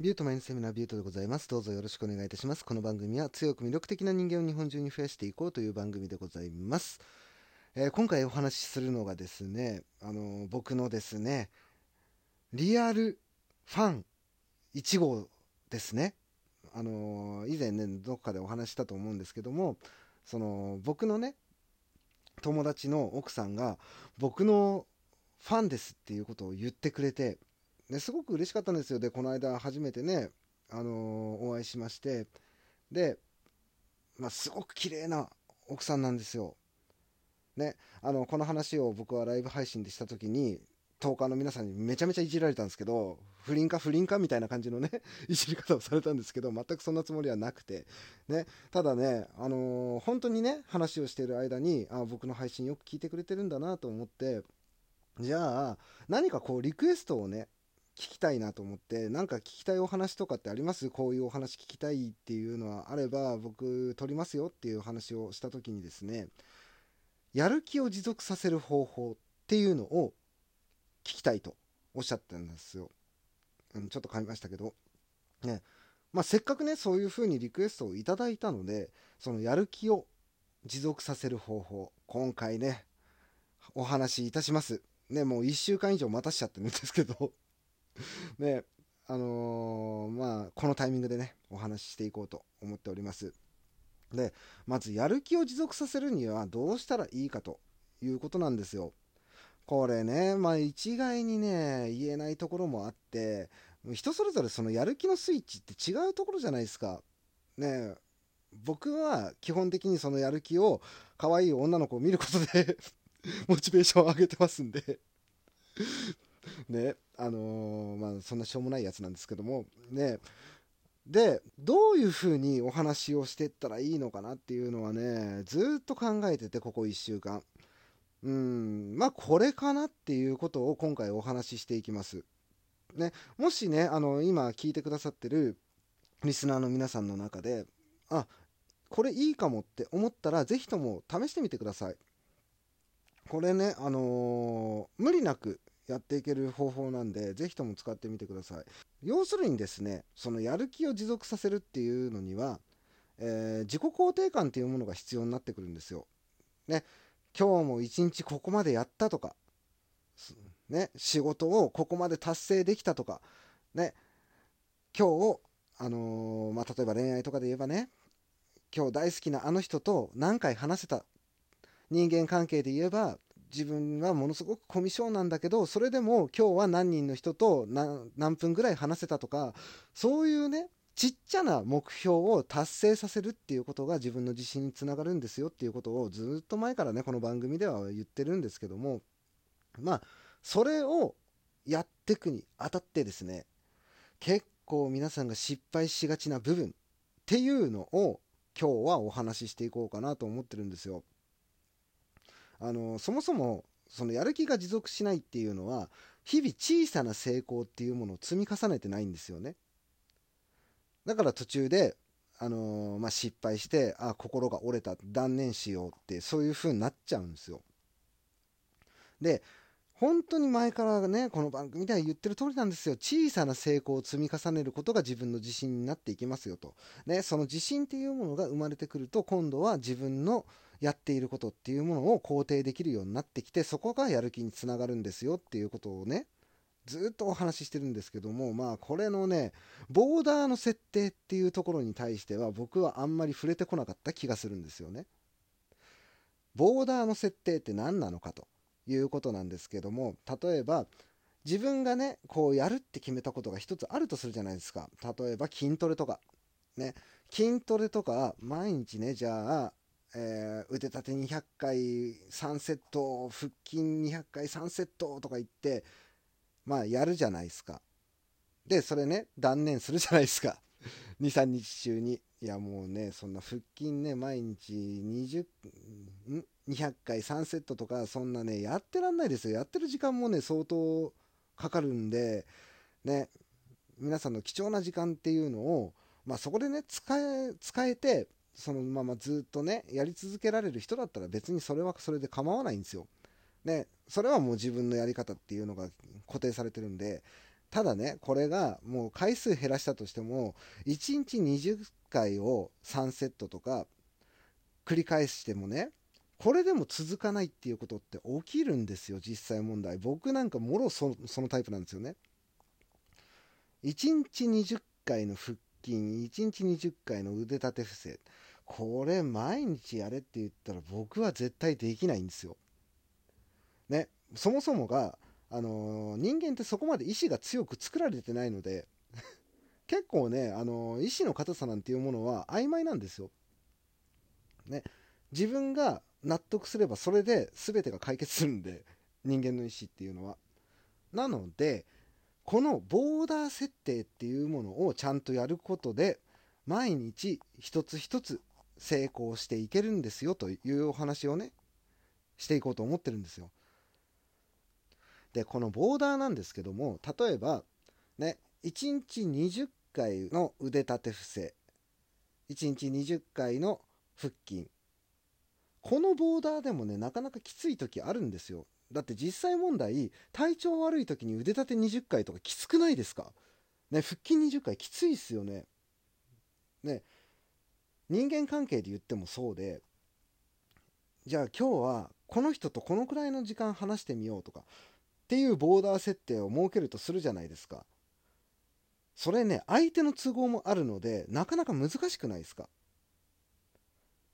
ビュートマインセミナービュートでございます。どうぞよろしくお願いいたします。この番組は強く魅力的な人間を日本中に増やしていこうという番組でございます。えー今回お話しするのがですね、あのー僕のですね、リアルファン1号ですね。あのー以前ね、どっかでお話ししたと思うんですけども、その僕のね、友達の奥さんが僕のファンですっていうことを言ってくれて、ですごく嬉しかったんですよ。で、この間初めてね、あのーお会いしまして、で、まあ、すごく綺麗な奥さんなんですよ。ね、あの、この話を僕はライブ配信でした時に、トーカーの皆さんにめちゃめちゃいじられたんですけど、不倫か不倫かみたいな感じのね、いじり方をされたんですけど、全くそんなつもりはなくて、ね、ただね、あのー本当にね、話をしている間に、あ僕の配信よく聞いてくれてるんだなと思って、じゃあ、何かこう、リクエストをね、聞きたいなと思って、なんか聞きたいお話とかってあります？こういうお話聞きたいっていうのはあれば、僕、撮りますよっていう話をした時にですね、やる気を持続させる方法っていうのを聞きたいとおっしゃったんですよ。うん、ちょっと噛みましたけど。ね。まあ、せっかくね、そういう風にリクエストをいただいたので、そのやる気を持続させる方法、今回ね、お話しいたします。ね、もう1週間以上待たしちゃってるんですけど、ね、あのーまあ、このタイミングでね、お話ししていこうと思っております。で、まずやる気を持続させるにはどうしたらいいかということなんですよ。これね、まあ一概にね、言えないところもあって、人それぞれそのやる気のスイッチって違うところじゃないですか。ね僕は基本的にそのやる気を可愛い女の子を見ることで モチベーションを上げてますんでねあのーまあそんなしょうもないやつなんですけどもね。でどういうふうにお話をしていったらいいのかなっていうのはねずっと考えててここ1週間。うんまあこれかなっていうことを今回お話ししていきます。ね。もしねあの今聞いてくださってるリスナーの皆さんの中であこれいいかもって思ったらぜひとも試してみてください。これねあのー無理なくやっていける方法なんでぜひとも使ってみてください。要するにですねそのやる気を持続させるっていうのには、えー自己肯定感っていうものが必要になってくるんですよ。ね。今日も一日ここまでやったとかね。仕事をここまで達成できたとかね。今日あのーまあ、例えば恋愛とかで言えばね今日大好きなあの人と何回話せた人間関係で言えば自分はものすごくコミュ障なんだけどそれでも今日は何人の人と何何分ぐらい話せたとかそういうねちっちゃな目標を達成させるっていうことが自分の自信につながるんですよっていうことをずっと前からねこの番組では言ってるんですけどもまあそれをやっていくにあたってですね結構皆さんが失敗しがちな部分っていうのを今日はお話ししていこうかなと思ってるんですよ。あのそもそもそのやる気が持続しないっていうのは日々小さな成功っていうものを積み重ねてないんですよね。だから途中で、あのまあ、失敗してあ心が折れた断念しようってそういう風になっちゃうんですよ。で本当に前からねこの番組では言ってる通りなんですよ小さな成功を積み重ねることが自分の自信になっていきますよと、ね、その自信っていうものが生まれてくると今度は自分のやっていることっていうものを肯定できるようになってきてそこがやる気につながるんですよっていうことをねずっとお話ししてるんですけどもまあこれのねボーダーの設定っていうところに対しては僕はあんまり触れてこなかった気がするんですよね。ボーダーの設定って何なのかということなんですけども例えば自分がねこうやるって決めたことが一つあるとするじゃないですか。例えば筋トレとか。ね。筋トレとか毎日ねじゃあ、えー腕立て200回3セット腹筋200回3セットとか言ってまあやるじゃないですか。でそれね断念するじゃないですか。23日中に。いやもうねそんな腹筋ね毎日20ん？200回3セットとかそんなねやってらんないですよ。やってる時間もね相当かかるんでね皆さんの貴重な時間っていうのをまあそこでね使え使えてそのままずっとねやり続けられる人だったら別にそれはそれで構わないんですよ。ねそれはもう自分のやり方っていうのが固定されてるんでただねこれがもう回数減らしたとしても1日20回を3セットとか繰り返してもねこれでも続かないっていうことって起きるんですよ実際問題僕なんかもろそのタイプなんですよね1日20回の腹筋1日20回の腕立て伏せこれ毎日やれって言ったら僕は絶対できないんですよねそもそもがあのー、人間ってそこまで意志が強く作られてないので 結構ね、あのー、意志の硬さなんていうものは曖昧なんですよ。ね、自分が納得すればそれで全てが解決するんで人間の意志っていうのは。なのでこのボーダー設定っていうものをちゃんとやることで毎日一つ一つ成功していけるんですよというお話をねしていこうと思ってるんですよ。でこのボーダーなんですけども例えばね1日20回の腕立て伏せ1日20回の腹筋このボーダーでもねなかなかきつい時あるんですよだって実際問題体調悪い時に腕立て20回とかきつくないですか？ね腹筋20回きついっすよねね人間関係で言ってもそうでじゃあ今日はこの人とこのくらいの時間話してみようとかっていうボーダー設定を設けるとするじゃないですか。それね、相手の都合もあるので、なかなか難しくないですか？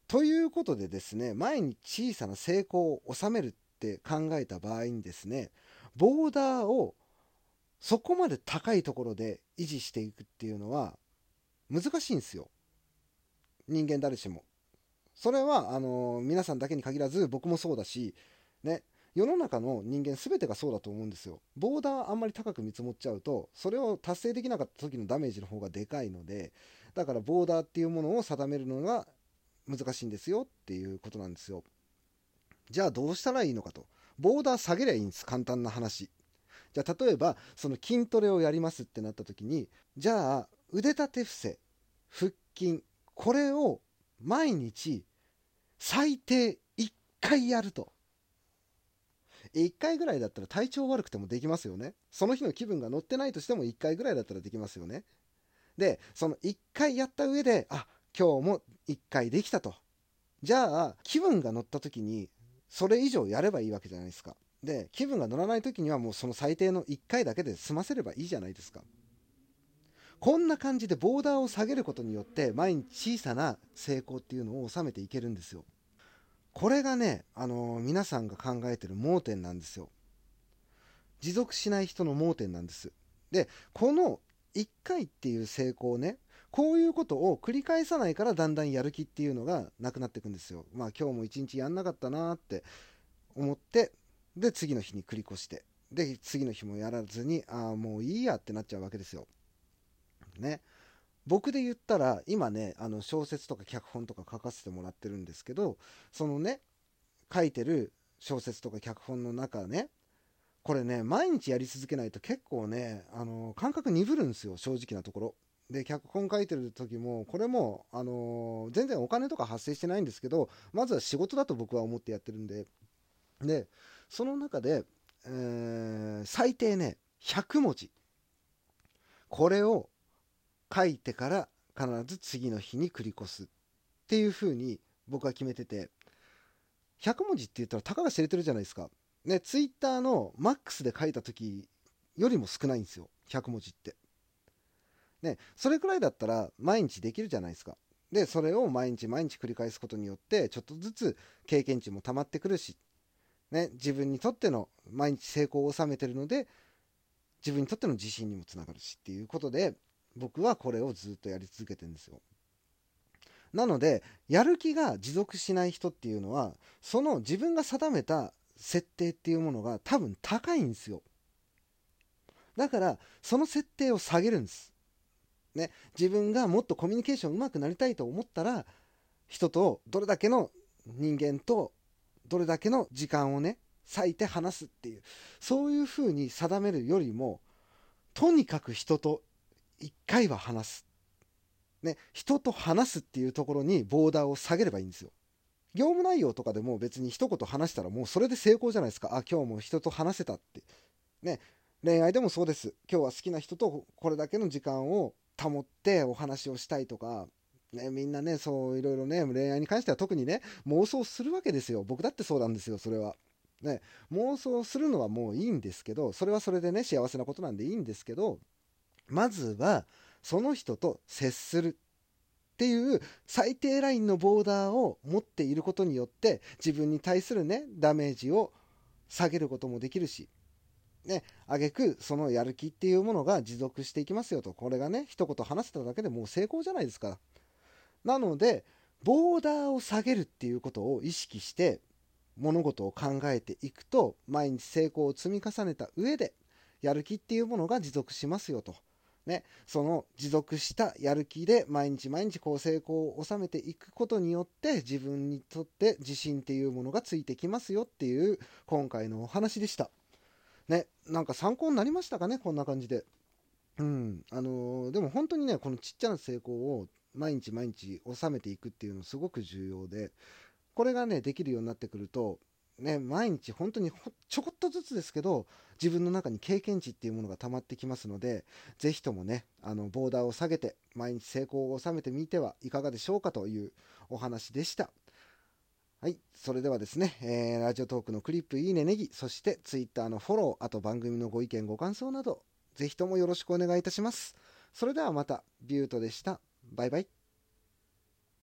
ということでですね、前に小さな成功を収めるて考えた場合にですね、ボーダーをそこまで高いところで維持していくっていうのは難しいんですよ。人間誰しも。それは、あのー、皆さんだけに限らず僕もそうだし、ね、世の中の人間全てがそうだと思うんですよ。ボーダーあんまり高く見積もっちゃうと、それを達成できなかった時のダメージの方がでかいので、だからボーダーっていうものを定めるのが難しいんですよっていうことなんですよ。じゃあどうしたらいいのかと。ボーダー下げりゃいいんです。簡単な話。じゃあ例えば、その筋トレをやりますってなった時に、じゃあ腕立て伏せ、腹筋、これを毎日最低1回やると。1回ぐらいだったら体調悪くてもできますよね。その日の気分が乗ってないとしても1回ぐらいだったらできますよね。で、その1回やった上で、あ、今日も1回できたと。じゃあ、気分が乗った時に、それ以上やればいいわけじゃないですか。で、気分が乗らない時にはもうその最低の1回だけで済ませればいいじゃないですか。こんな感じでボーダーを下げることによって毎日小さな成功っていうのを収めていけるんですよ。これがね、あのー、皆さんが考えてる盲点なんですよ。持続しない人の盲点なんです。で、この1回っていう成功をね、こういうことを繰り返さないからだんだんやる気っていうのがなくなっていくんですよ。まあ今日も一日やんなかったなって思って、で、次の日に繰り越して、で、次の日もやらずに、ああ、もういいやってなっちゃうわけですよ。ね。僕で言ったら今ねあの小説とか脚本とか書かせてもらってるんですけどそのね書いてる小説とか脚本の中ねこれね毎日やり続けないと結構ねあの感覚鈍るんですよ正直なところ。で脚本書いてる時もこれも、あの全然お金とか発生してないんですけどまずは仕事だと僕は思ってやってるんででその中で、えー、最低ね100文字これを書いてから必ず次の日に繰り越すっていう風に僕は決めてて100文字って言ったらたかが知れてるじゃないですか。ね、ツイッターのマックスで書いた時よりも少ないんですよ100文字って。ね、それくらいだったら毎日できるじゃないですか。でそれを毎日毎日繰り返すことによってちょっとずつ経験値も溜まってくるし、ね、自分にとっての毎日成功を収めてるので自分にとっての自信にもつながるしっていうことで僕はこれをずっとやり続けてるんですよ。なのでやる気が持続しない人っていうのはその自分が定めた設定っていうものが多分高いんですよ。だからその設定を下げるんです。ね、自分がもっとコミュニケーションうまくなりたいと思ったら人とどれだけの人間とどれだけの時間をね割いて話すっていうそういうふうに定めるよりもとにかく人と一回は話す。ね、人と話すっていうところにボーダーを下げればいいんですよ。業務内容とかでも別に一言話したらもうそれで成功じゃないですか。あ、今日も人と話せたって。ね。恋愛でもそうです今日は好きな人とこれだけの時間を保ってお話をしたいとかね、みんなね、そういろいろね、恋愛に関しては特にね、妄想するわけですよ。僕だってそうなんですよ、それは。ね、妄想するのはもういいんですけど、それはそれでね、幸せなことなんでいいんですけど、まずは、その人と接するっていう最低ラインのボーダーを持っていることによって自分に対するねダメージを下げることもできるしね挙句そのやる気っていうものが持続していきますよと。これがね一言話せただけでもう成功じゃないですかなのでボーダーを下げるっていうことを意識して物事を考えていくと毎日成功を積み重ねた上でやる気っていうものが持続しますよと。ね、その持続したやる気で毎日毎日こう成功を収めていくことによって自分にとって自信っていうものがついてきますよっていう今回のお話でした。ね、なんか参考になりましたかねこんな感じで。うん、あのー、でも本当にね、このちっちゃな成功を毎日毎日収めていくっていうのすごく重要で、これがね、できるようになってくると、ね、毎日本当にちょこっとずつですけど自分の中に経験値っていうものが溜まってきますのでぜひともねあのボーダーを下げて毎日成功を収めてみてはいかがでしょうかというお話でしたはいそれではですね、えー、ラジオトークのクリップいいねネギそしてツイッターのフォローあと番組のご意見ご感想などぜひともよろしくお願いいたします。それではまたビュートでした。バイバイ。